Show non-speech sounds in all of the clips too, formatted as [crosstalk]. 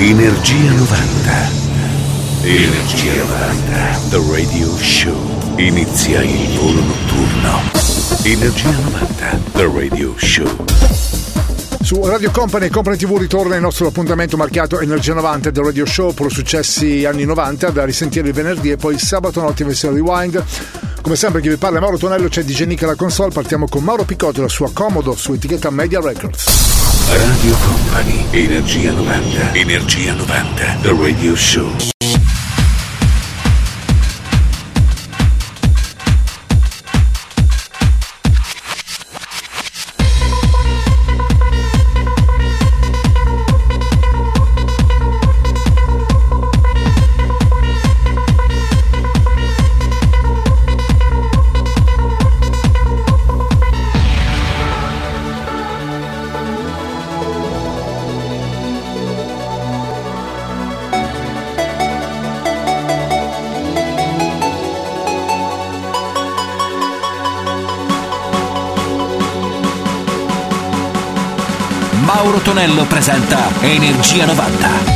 Energia 90. Energia 90. The Radio Show. Inizia il volo notturno. Energia 90. The Radio Show. Su Radio Company e Company TV ritorna il nostro appuntamento marchiato Energia 90 del Radio Show per successi anni 90 da risentire il venerdì e poi il sabato notte in versione rewind. Come sempre chi vi parla è Mauro Tonello, c'è DJ Nick alla console, partiamo con Mauro Picotto e la sua Comodo su etichetta Media Records. Radio Company, Energia 90, Energia 90, The Radio Show. Mauro Tonello presenta Energia 90.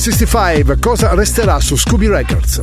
F65, cosa resterà su Scooby Records?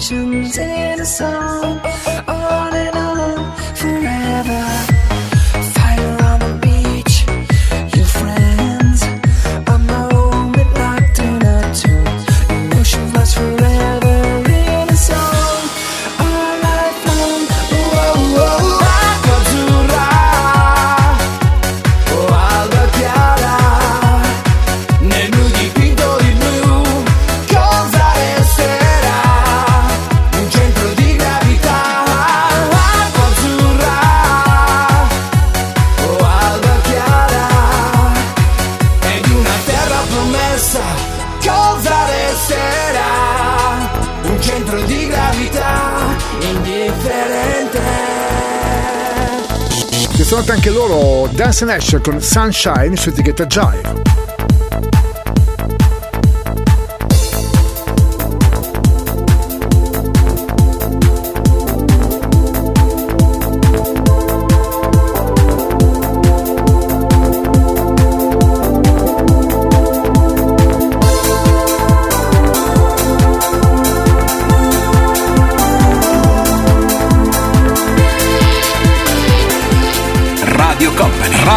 Emotions in a song, Dance Nash con Sunshine su etichetta Jive.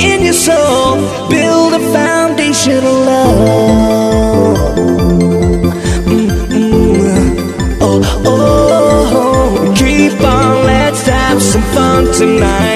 In your soul. Build a foundation of love. Mm-hmm. Oh, oh, oh, keep on, let's have some fun tonight.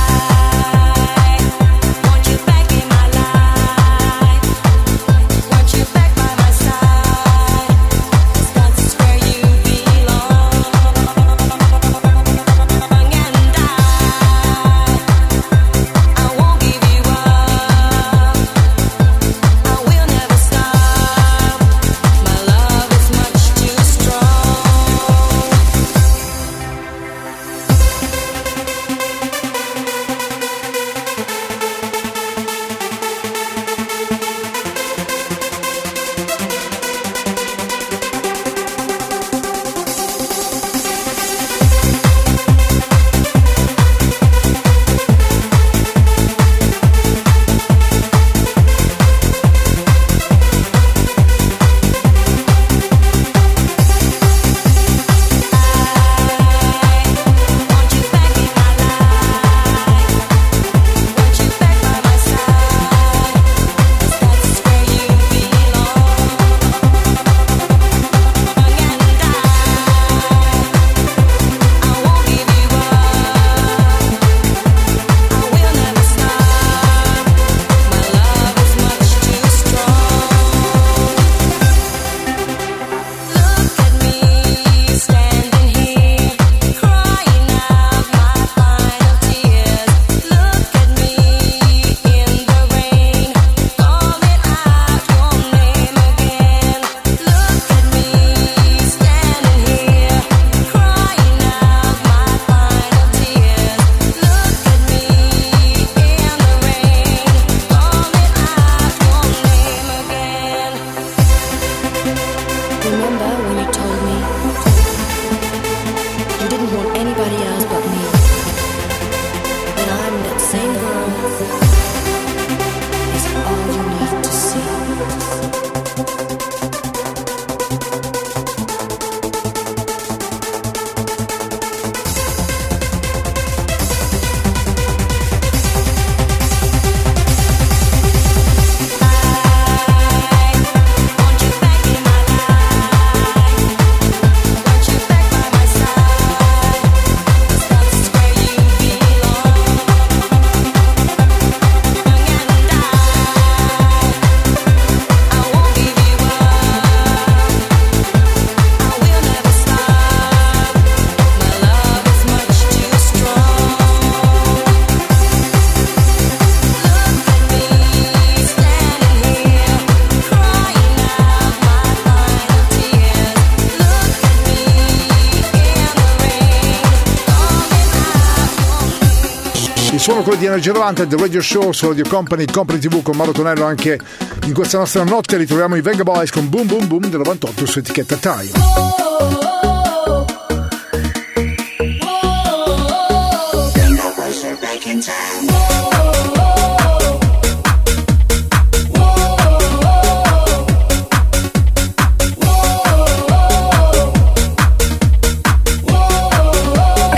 di Energia 90 The Radio Show su Radio Company Company TV con Mauro Tonello anche in questa nostra notte. Ritroviamo i Vega Boys con Boom Boom Boom del 98 su etichetta Time. Oh,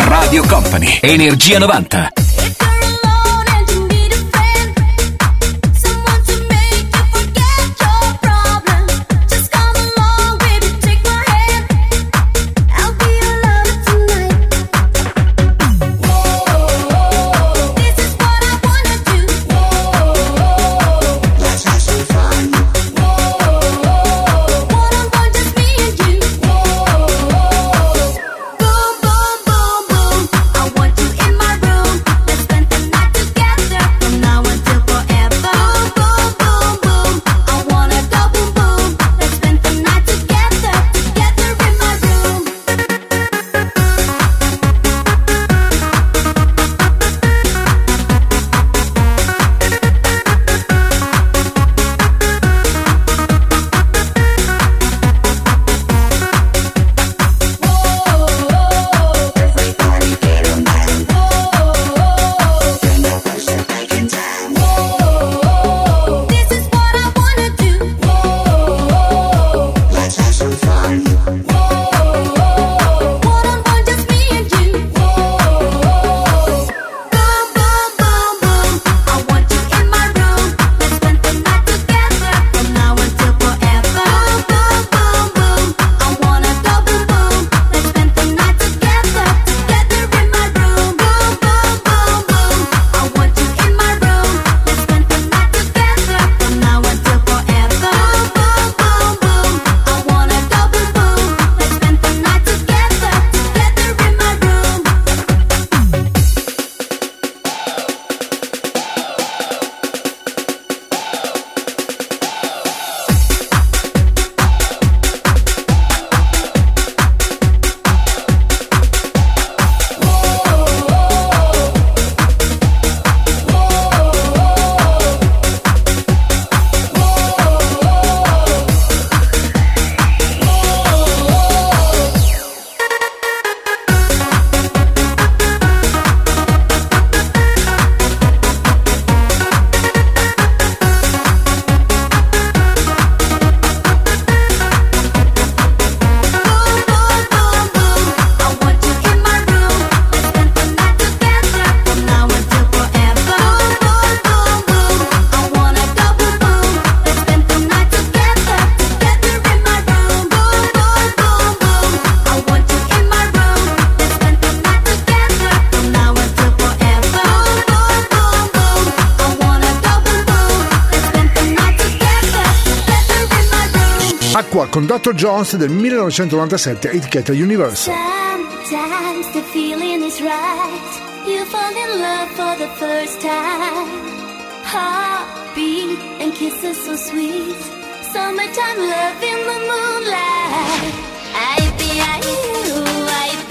Radio Company Energia 90 Dr. Jones del 1997, etichetta Universal. Sometimes the feeling is right. You fall in love for the first time. Heartbeat and kisses so sweet. Summertime love in the moonlight. I be I you, I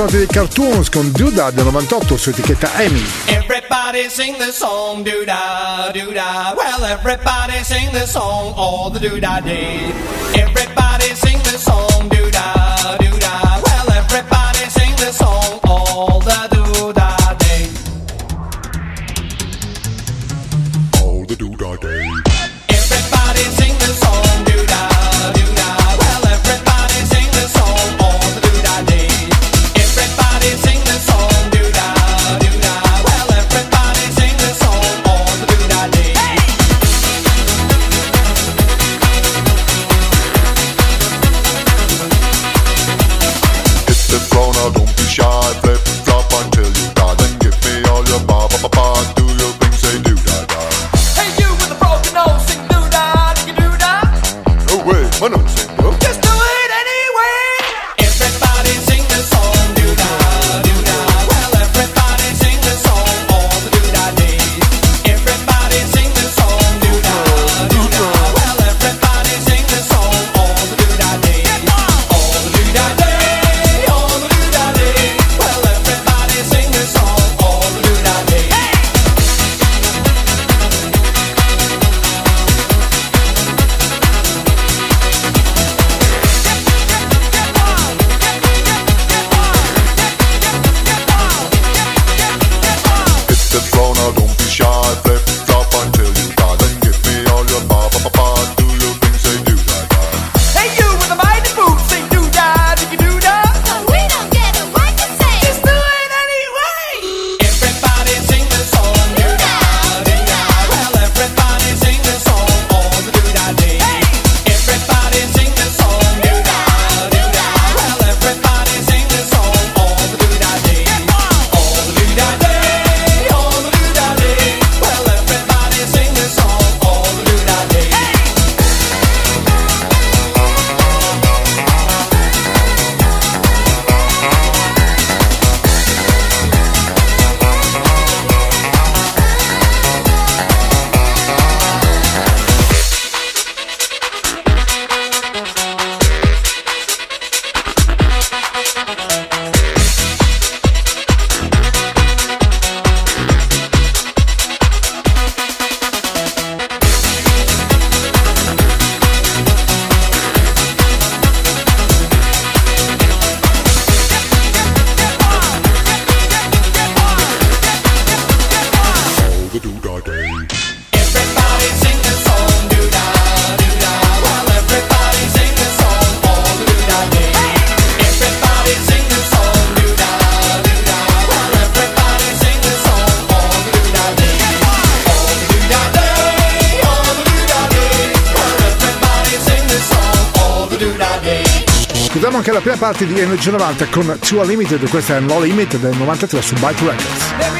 personaggi dei cartoons con Duda del 98 su etichetta Emmy. Everybody sing the song, Duda, Duda. Well, everybody sing the song all the Duda day. Everybody sing the song, Duda, Duda. Well, everybody sing the song all the Energy 90 con Tua Limited, questa è No Limited del 93 su Byte Records.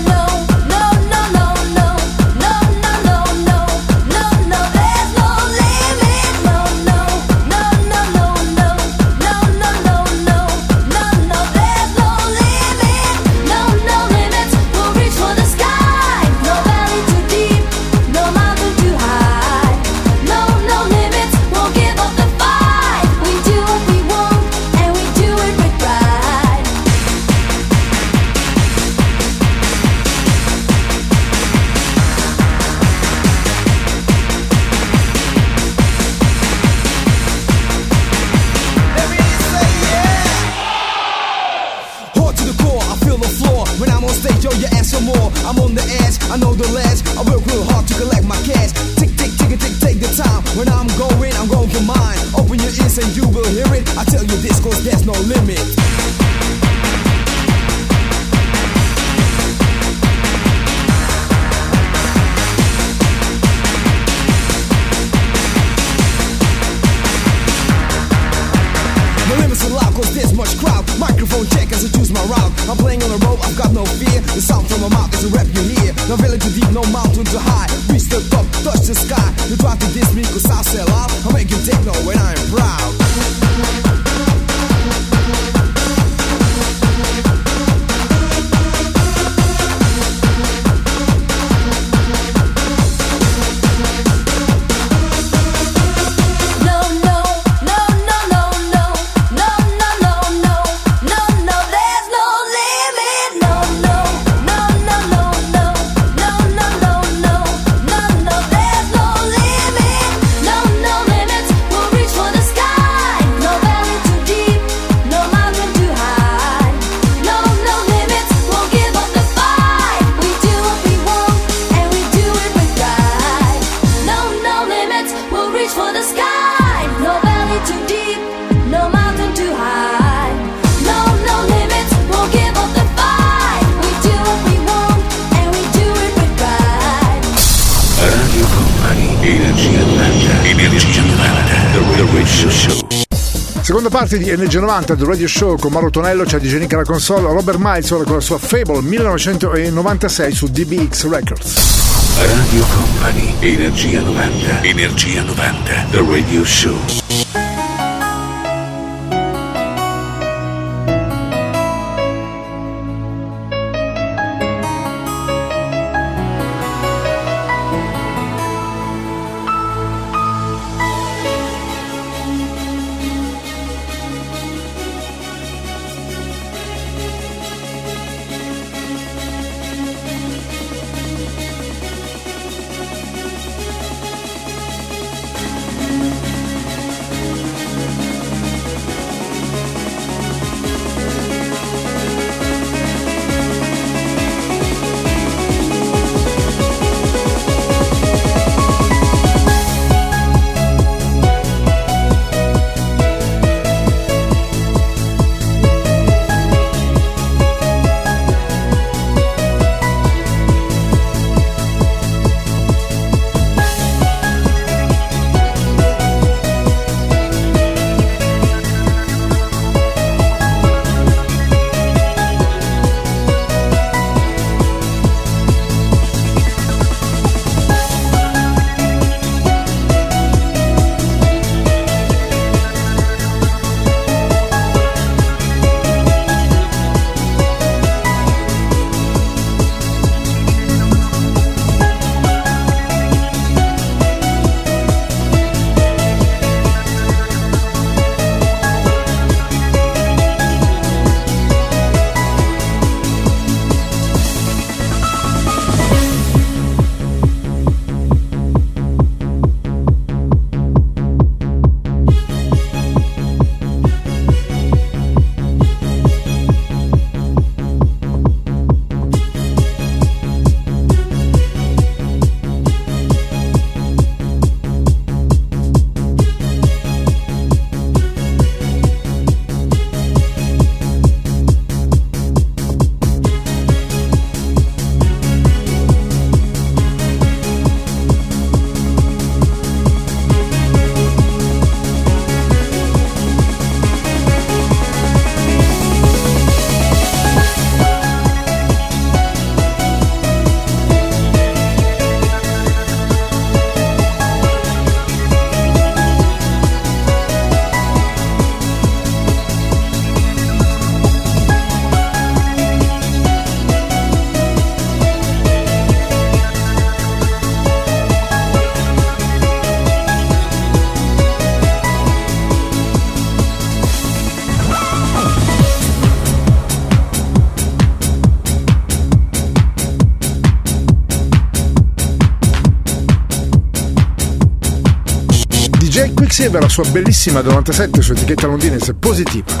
parte di NG90 The Radio Show con Mauro Tonello, c'è DJ Nick alla console, Robert Miles ora con la sua Fable 1996 su DBX Records. Radio Company, Energia 90, Energia 90, The Radio Show. insieme alla sua bellissima 97 su etichetta londinese positiva.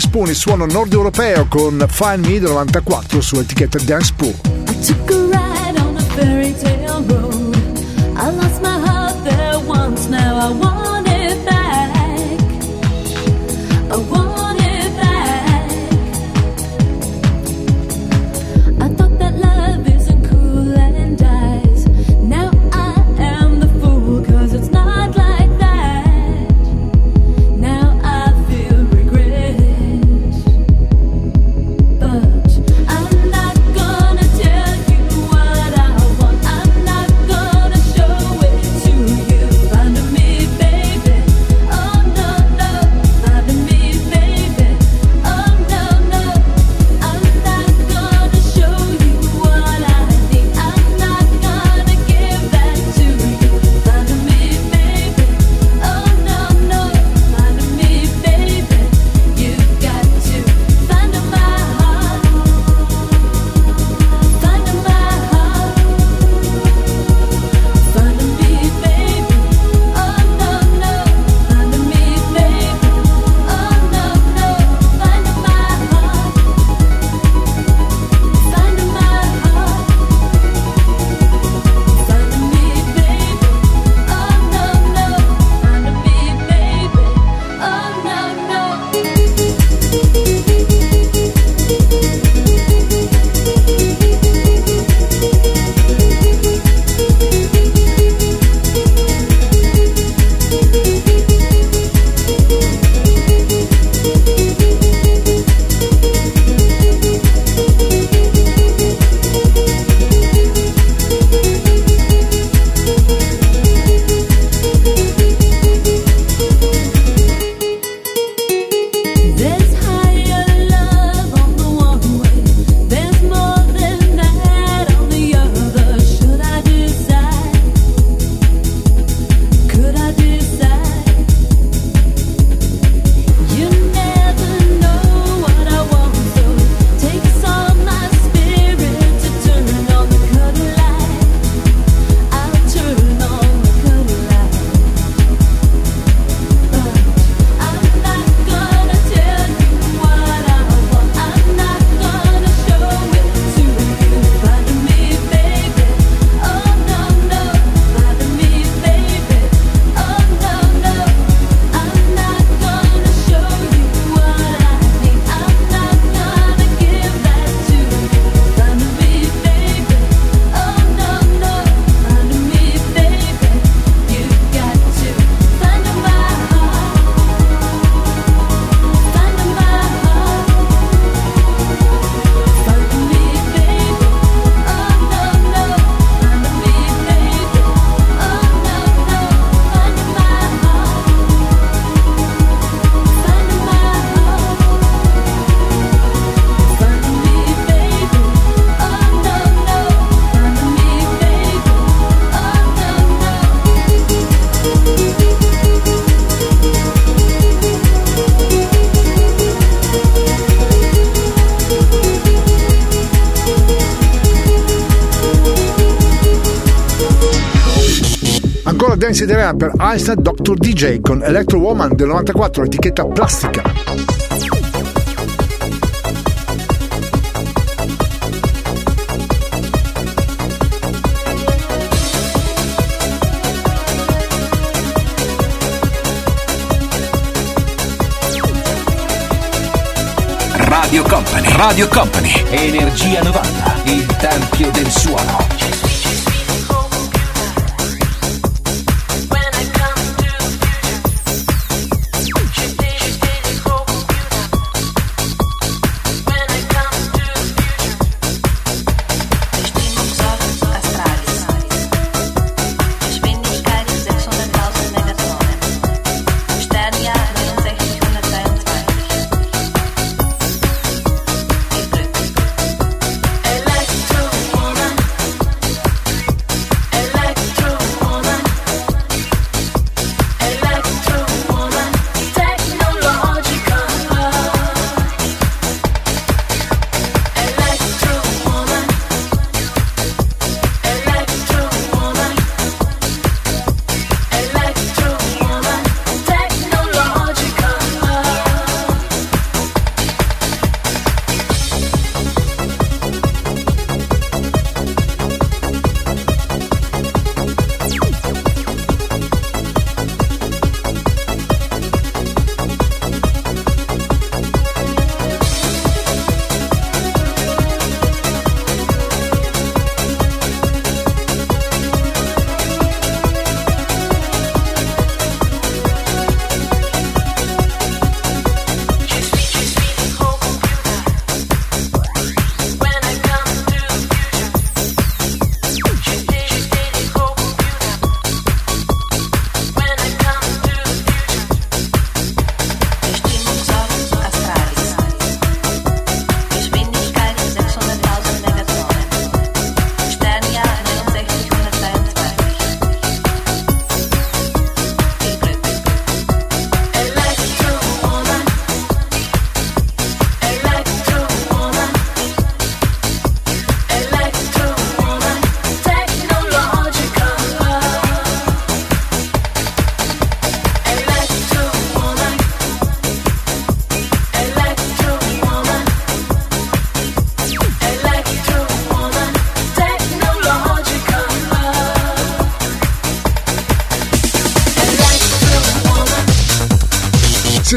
Spoon, il suono nord europeo con Find Me del 94 su etichetta Dance Pool. Italiana per Einstein Dr. DJ con Electro Woman del 94, etichetta plastica. Radio Company, Radio Company, Energia 90, il tempio del suono.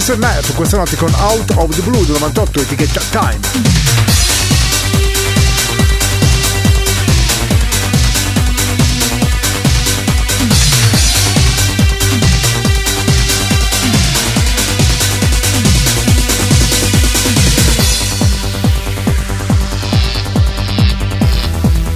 Sister Nat questa notte con Out of the Blue del 98 etichetta Time.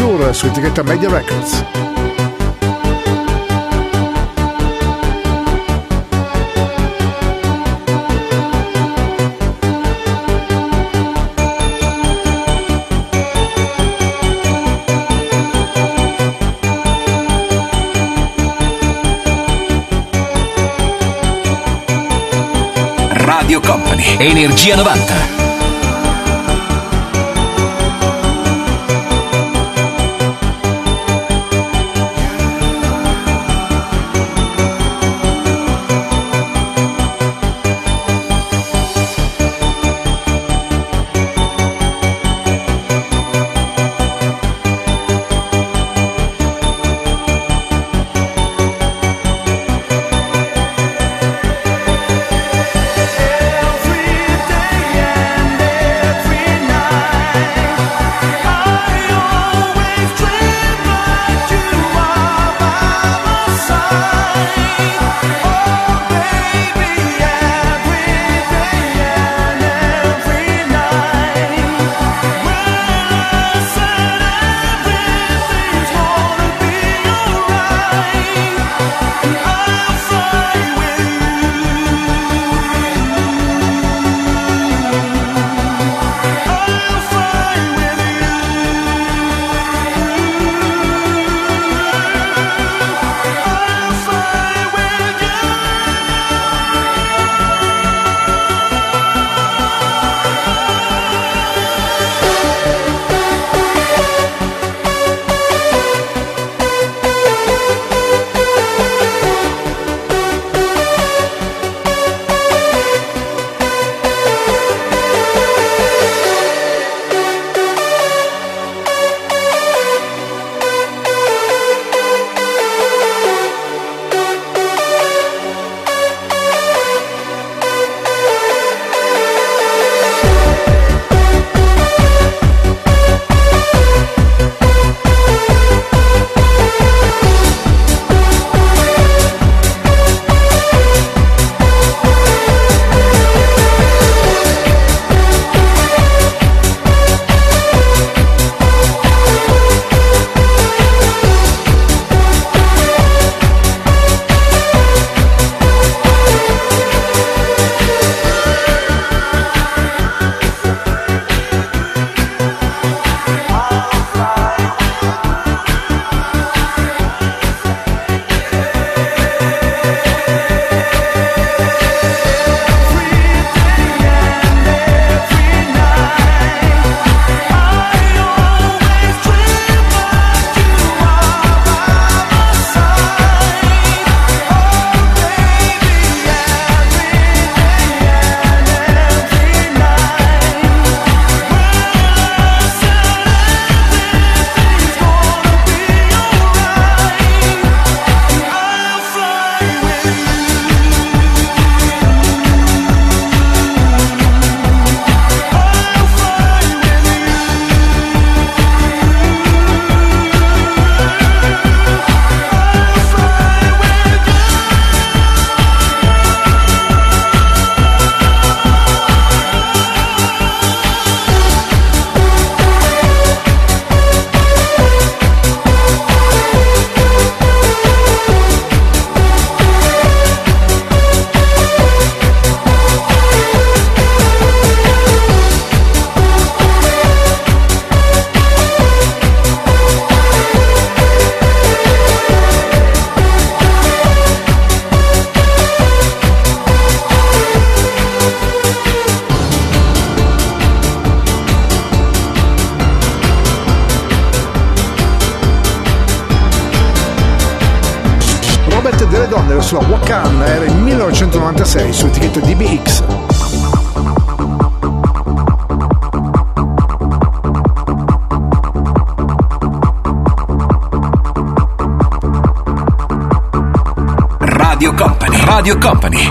Toujours su etichetta Media Records. Radio Company, Energia 90.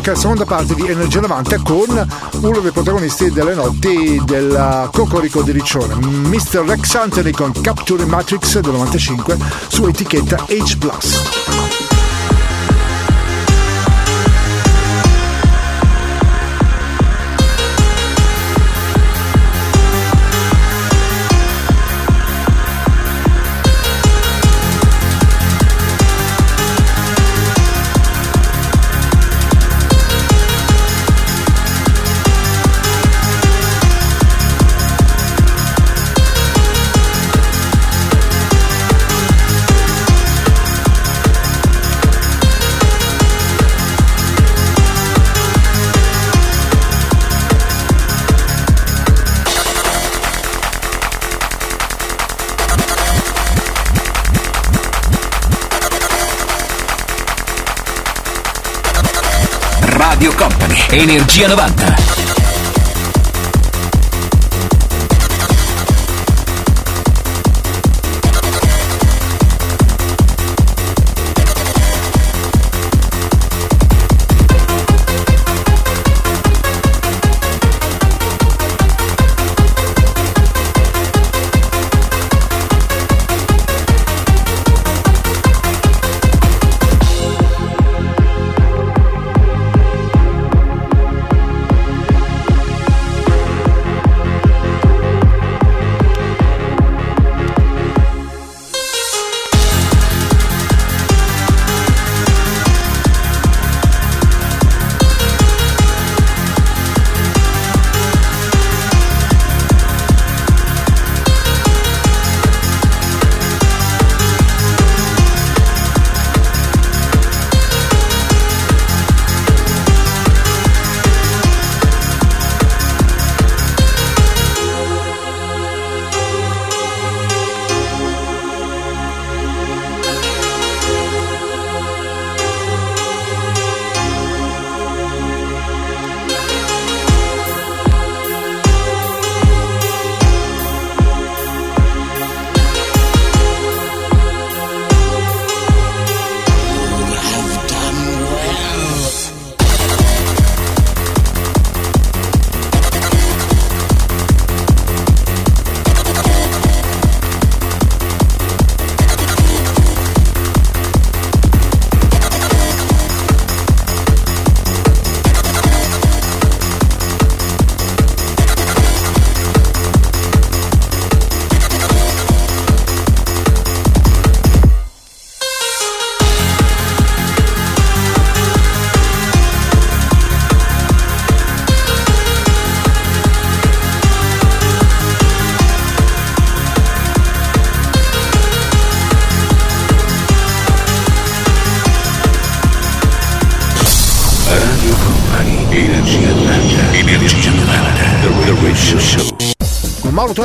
Anche la seconda parte di Energia 90 con uno dei protagonisti delle notti del Cocorico di Riccione, Mr. Rex Anthony con Capture Matrix del 95 su etichetta H+. Energia 90.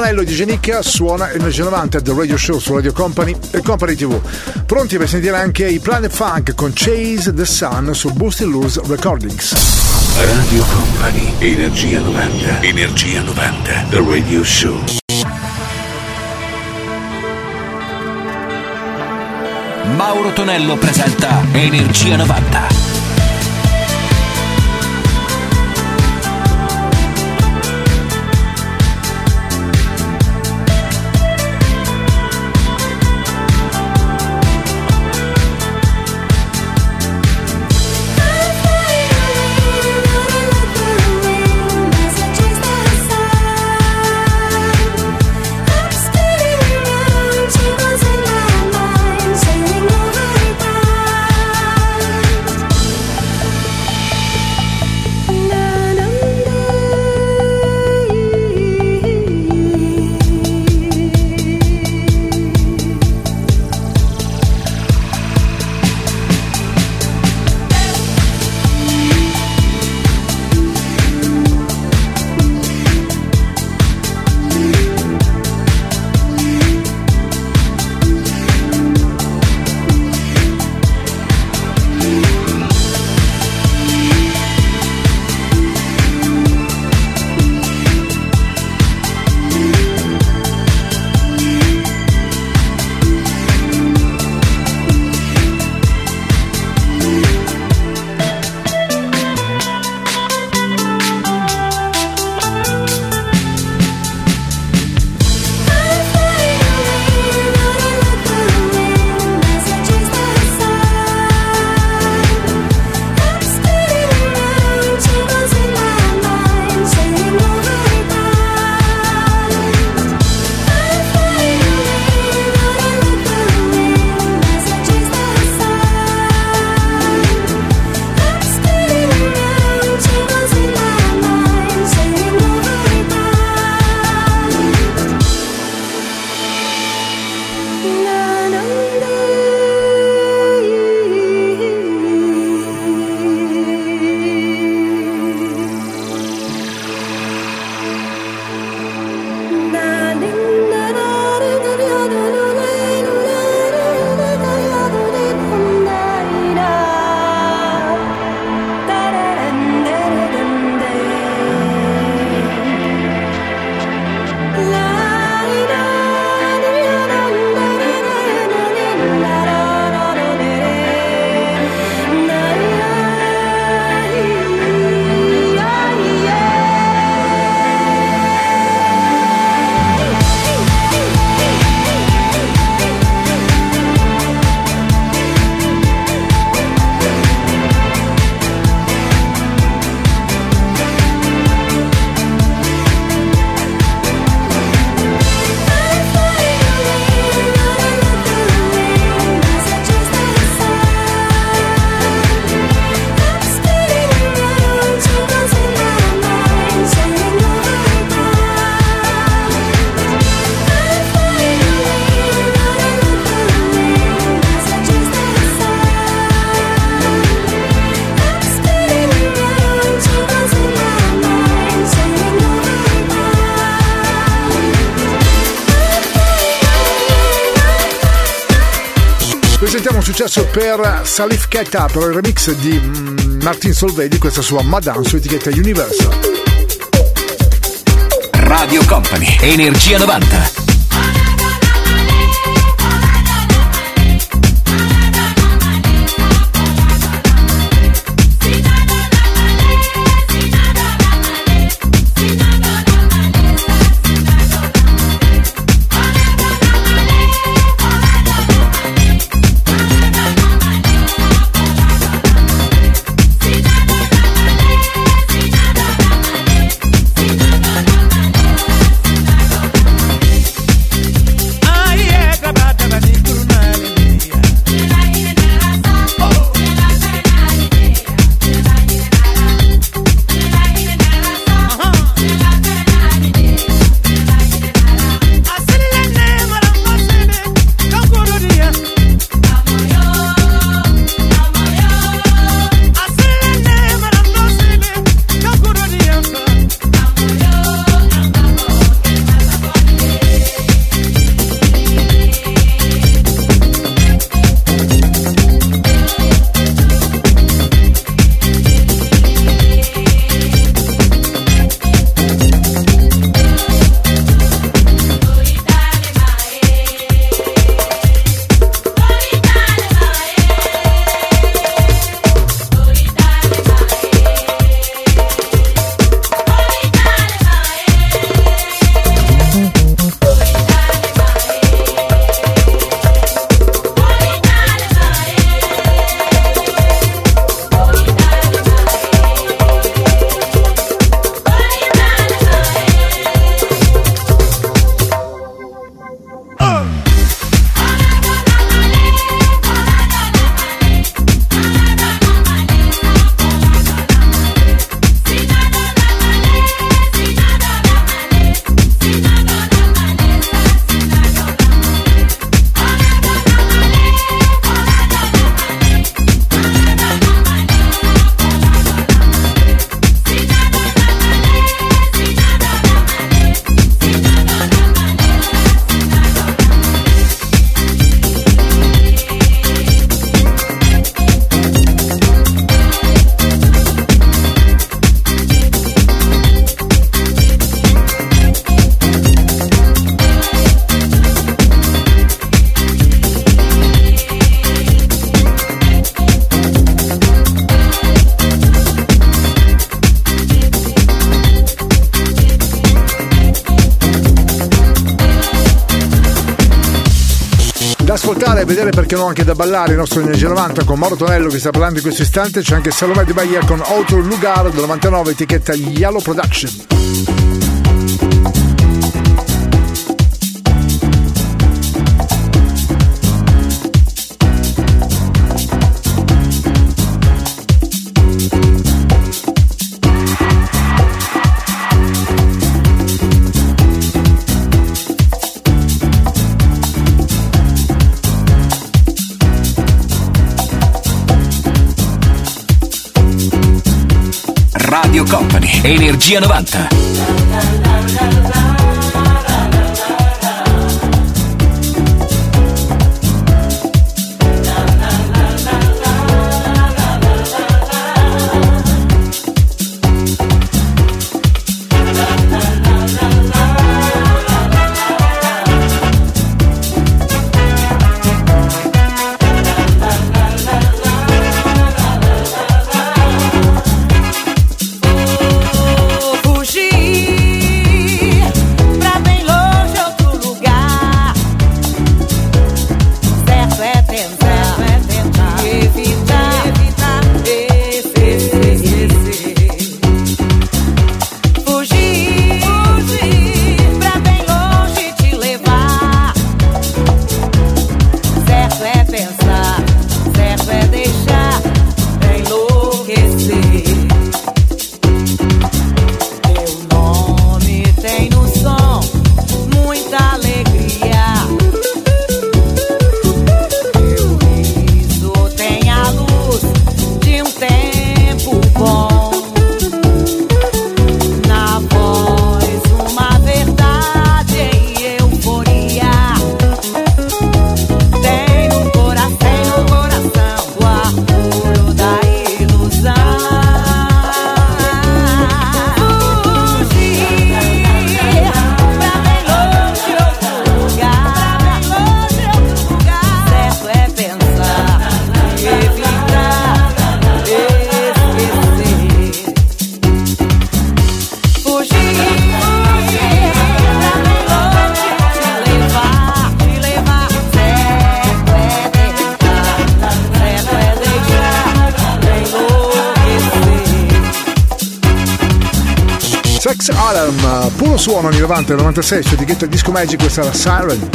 E DJ Nick suona Energia 90 del Radio Show su Radio Company e Company TV. Pronti per sentire anche i Planet Funk con Chase the Sun su Boosty Loose Recordings. Radio Company, Energia 90, Energia 90, The Radio Show. Mauro Tonello presenta Energia 90. Successo per Salif Keita per il remix di mm, Martin Solveig di questa sua Madame su etichetta Universal. Radio Company, Energia 90. Perché no anche da ballare il nostro Energia 90 con Mauro Tonello che sta parlando in questo istante c'è anche Salomè Di Bahia con Outro Lugar del 99 etichetta Yellow Production Energia 90. 1996 su etichetta Disco Magic questa era Siren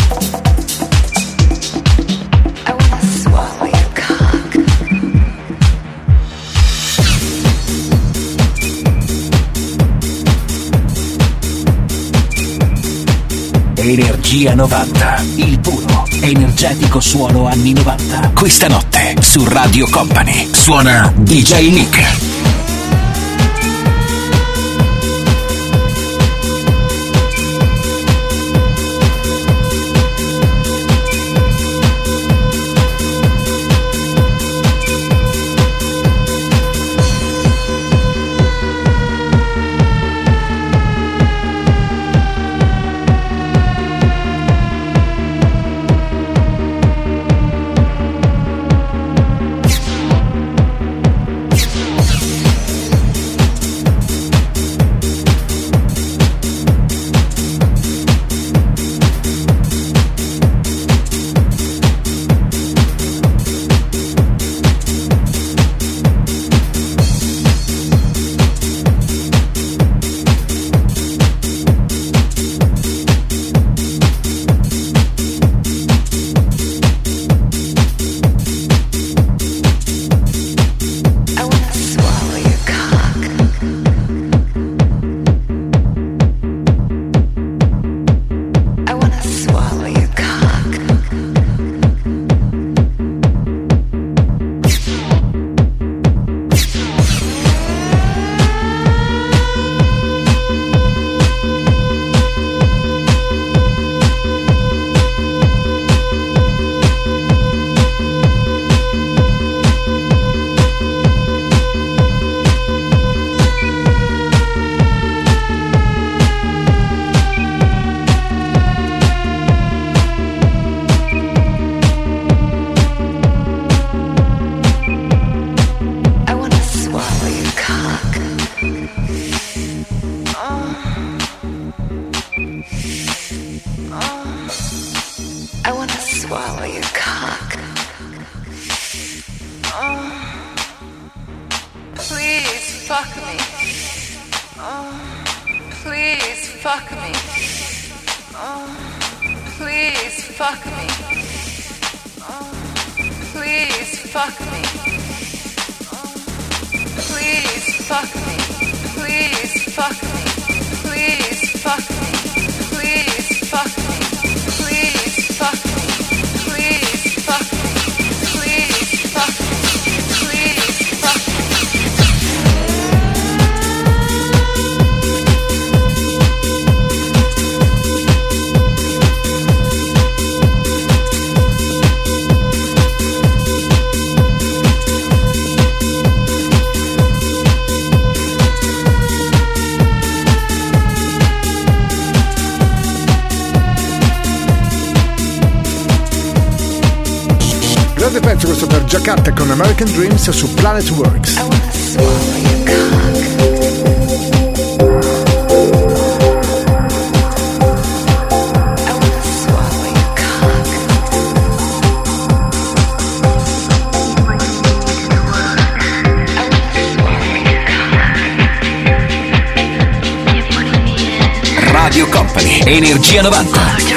Energia 90, il puro, energetico suono anni 90. Questa notte su Radio Company suona DJ Nick. American Dreams su Planet Works. Radio Company, Energia 90.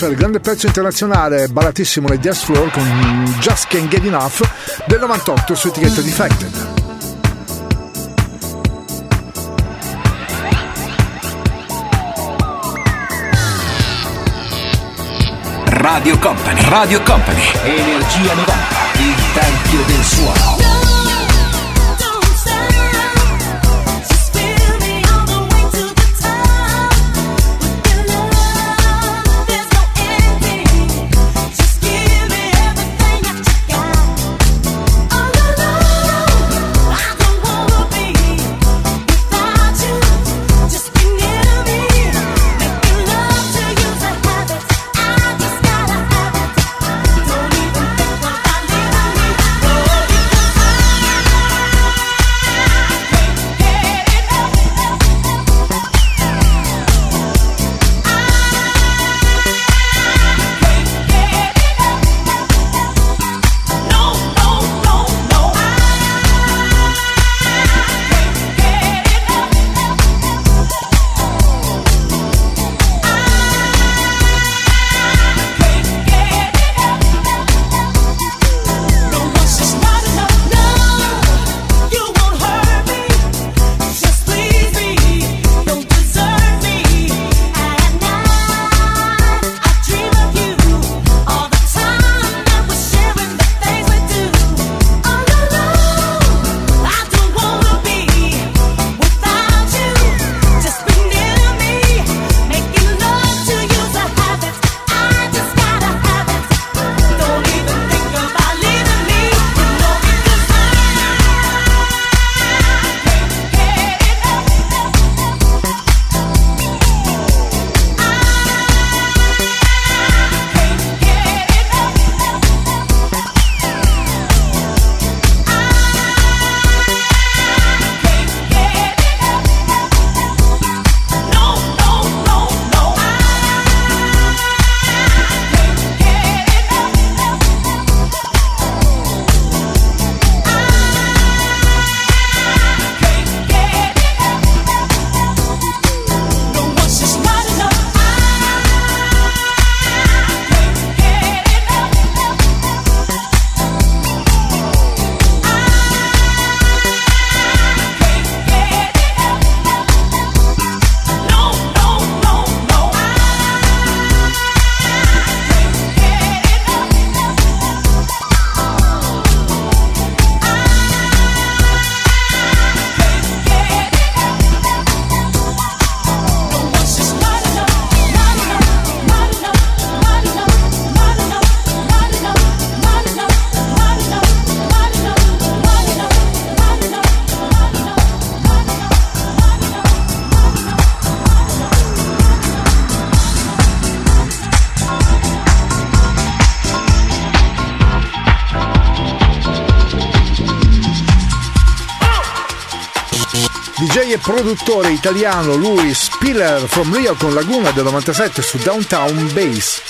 Soul Searcher, grande pezzo internazionale, ballatissimo nei dance floor con Just Can't Get Enough del 98 su etichetta Defected. Radio Company, Radio Company, Energia 90, il tempio del suono. Produttore italiano lui Spiller from Rio con Laguna del 97 su Downtown Base.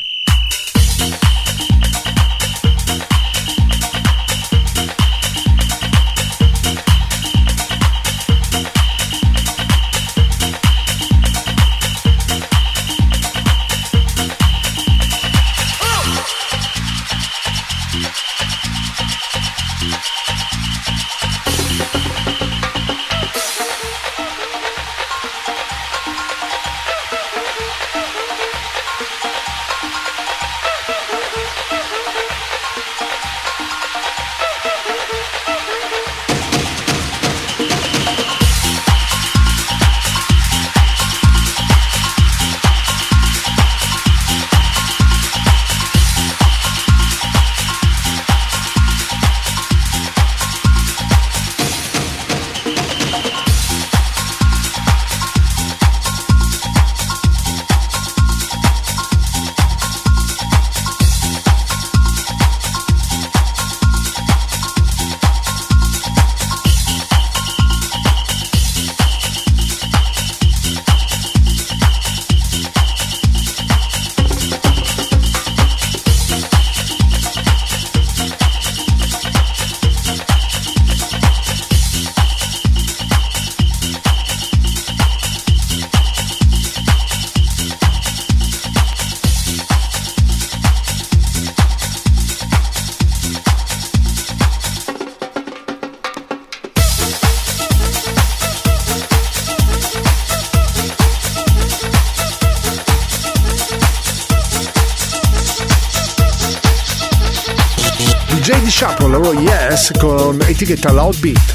get a loud beat.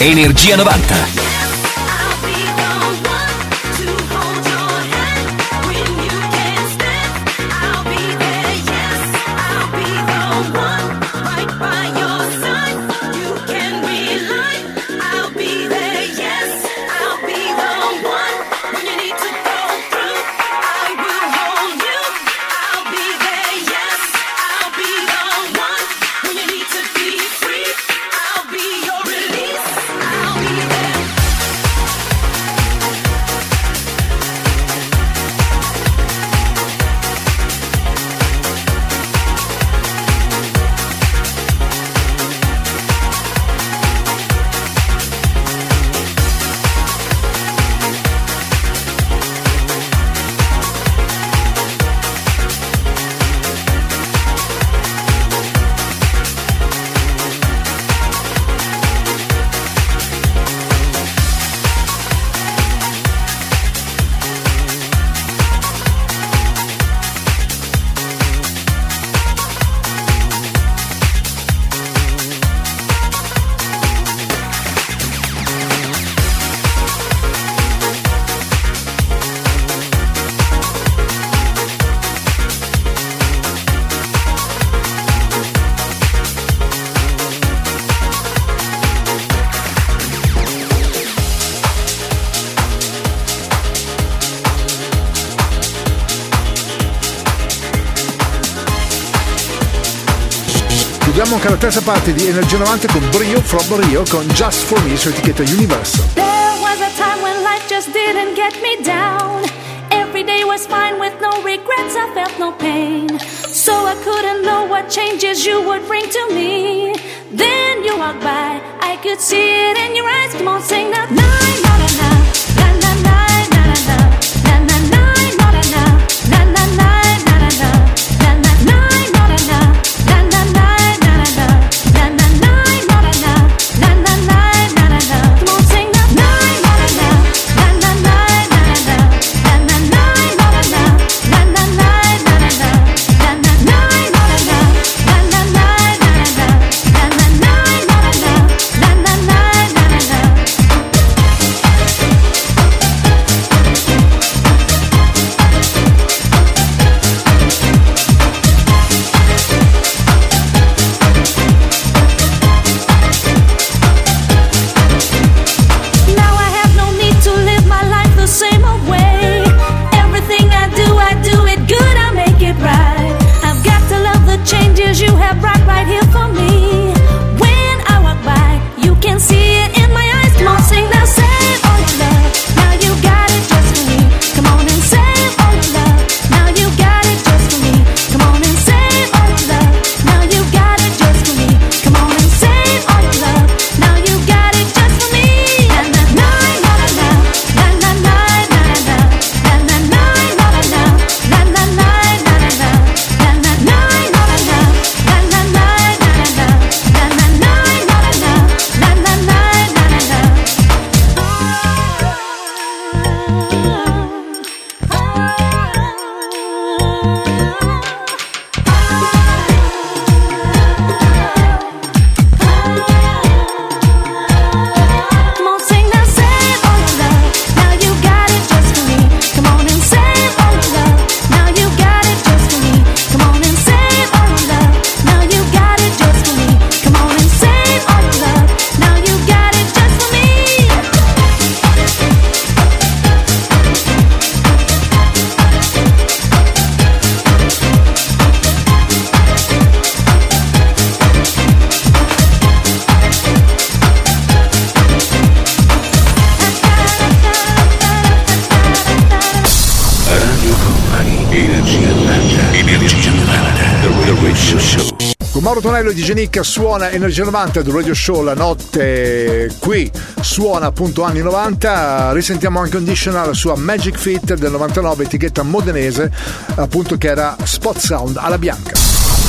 Energia 90. Proviamo anche la terza parte di Energia 90 con Brio from Rio con Just For Me su etichetta Universal. There was a time when life just didn't get me down. Every day was fine with no regrets, I felt no pain. So I couldn't know what changes you would bring to me. Then you walked by, I could see it in your eyes. Come on, sing now. Nick suona Energia 90 del Radio Show la notte qui suona appunto anni 90 risentiamo Unconditional la sua Magic Fit del 99 etichetta modenese appunto che era Spot Sound alla bianca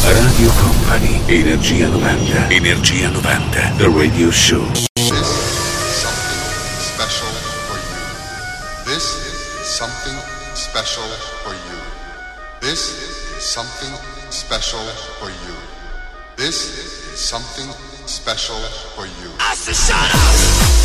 Radio Company, Energia 90. Energia 90, The Radio Show. Special for you. I said, shut up!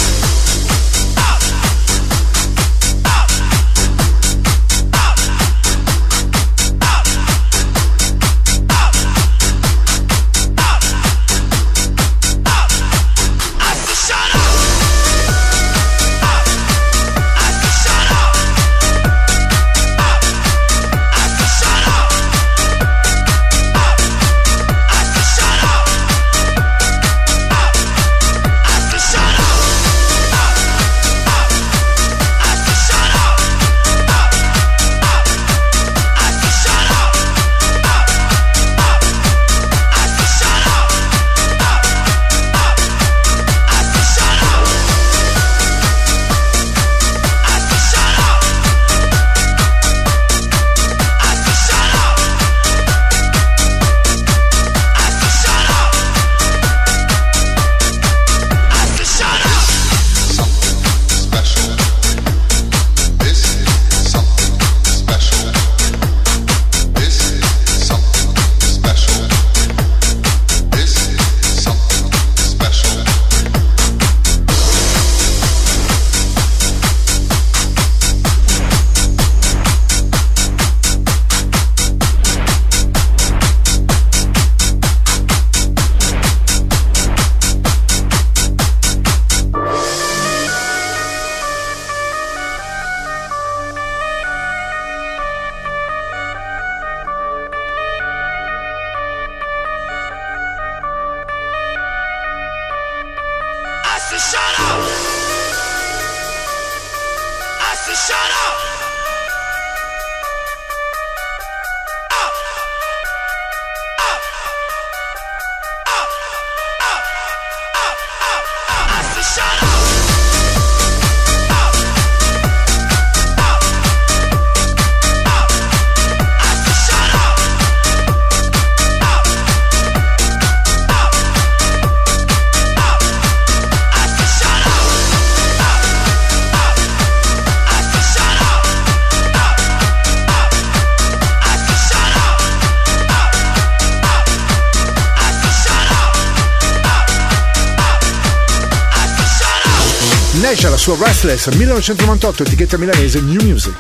Sua Restless 1998 etichetta milanese New Music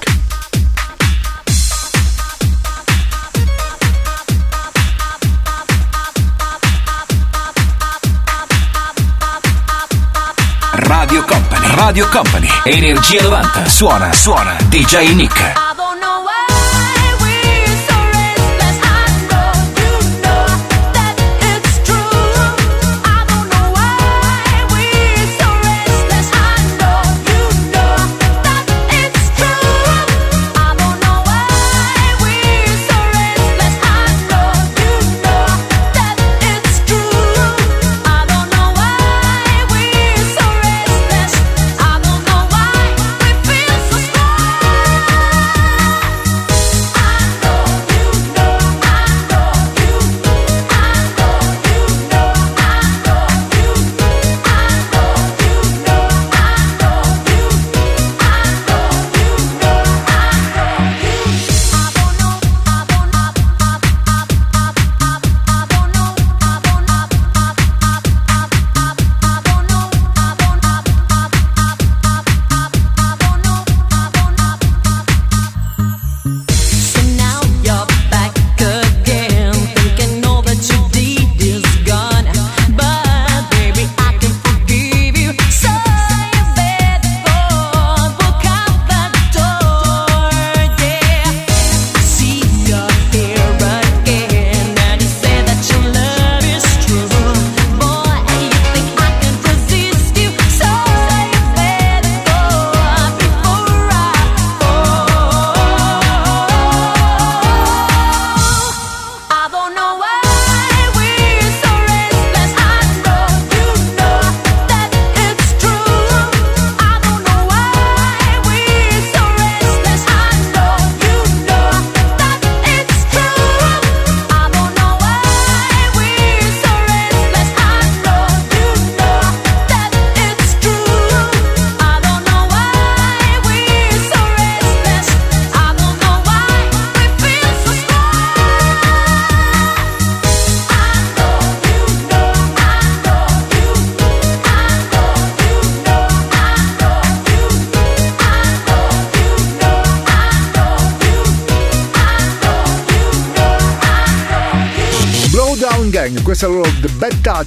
Radio Company, Radio Company, Energia 90. Suona, suona, DJ Nick.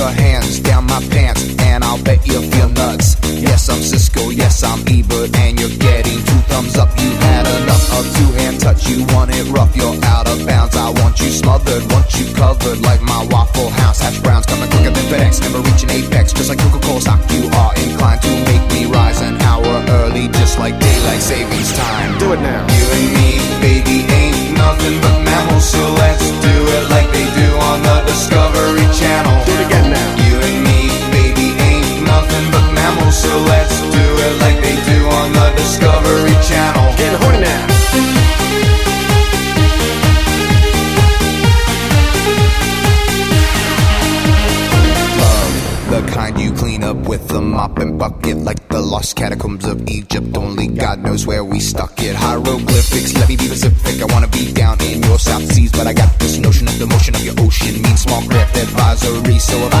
Your hands down my pants, and I'll bet you'll feel nuts. Yes, I'm Cisco. Yes, I'm Ebert, and you're getting two thumbs up. You had enough of two hand touch. You want it rough. You're out of bounds. I want you smothered, want you covered like my Waffle House hash browns coming quicker than FedEx. Never reaching apex, just like Coca-Cola So if I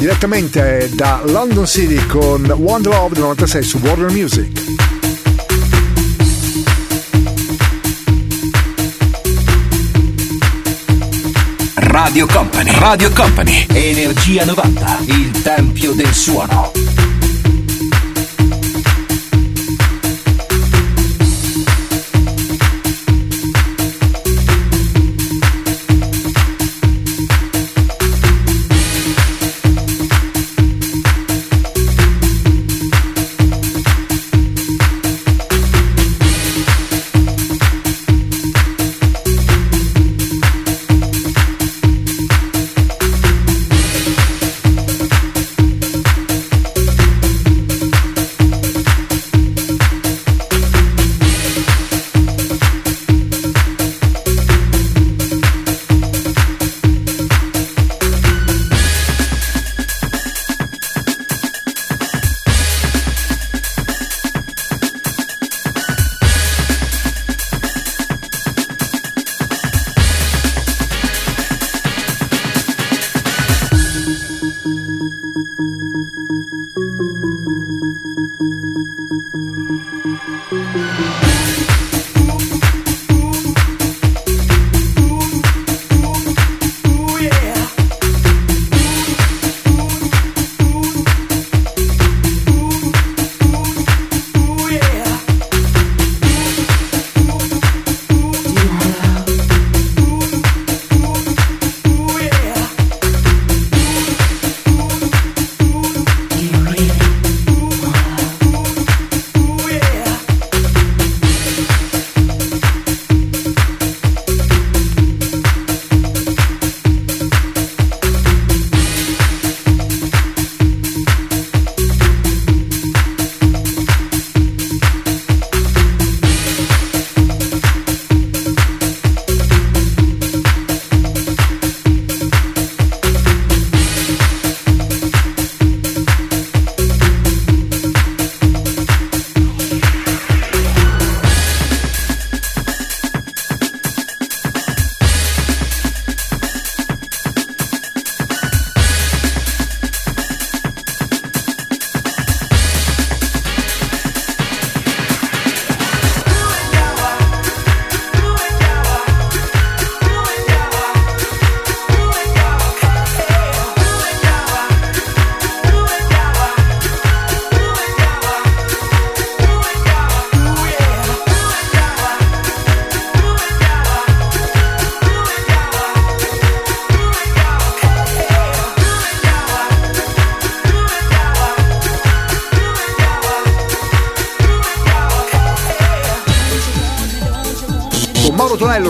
direttamente da London City con Wonder Love del 96 su Warner Music. Radio Company, Radio Company, Energia 90, il tempio del suono.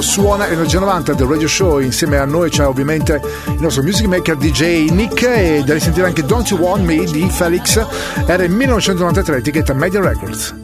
Tonello suona Energia 90 del Radio Show. Insieme a noi c'è ovviamente il nostro music maker DJ Nick e da risentire anche Don't You Want Me di Felix. Era il 1993, etichetta Media Records.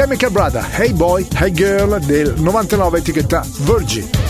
Chemical Brother, Hey Boy, Hey Girl del 99 etichetta Virgin.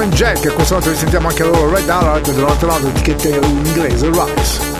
Jumpman Jack, questo volta risentiamo anche loro Red Alert dall'altro lato etichetta inglese Rice.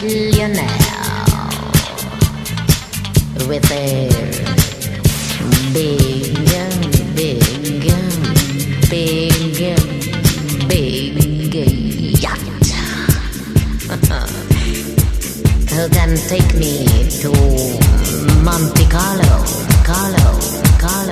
billionaire with a big, big, big, big yacht. [laughs] Who can take me to Monte Carlo, Carlo, Carlo?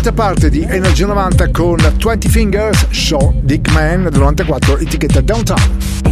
quinta parte di Energy 90 con 20 Fingers, Show Dick Man del 94, etichetta Downtown.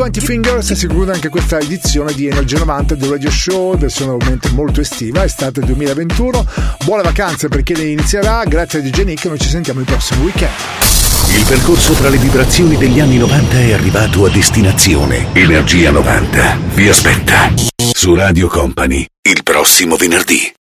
20 Fingers si conclude anche questa edizione di Energy 90 del Radio Show, del versione ovviamente molto estiva, estate 2021. Buone vacanze per chi ne inizierà, grazie a DJ Nick, noi ci sentiamo il prossimo weekend. Il percorso tra le vibrazioni degli anni 90 è arrivato a destinazione. Energia 90 vi aspetta su Radio Company il prossimo venerdì.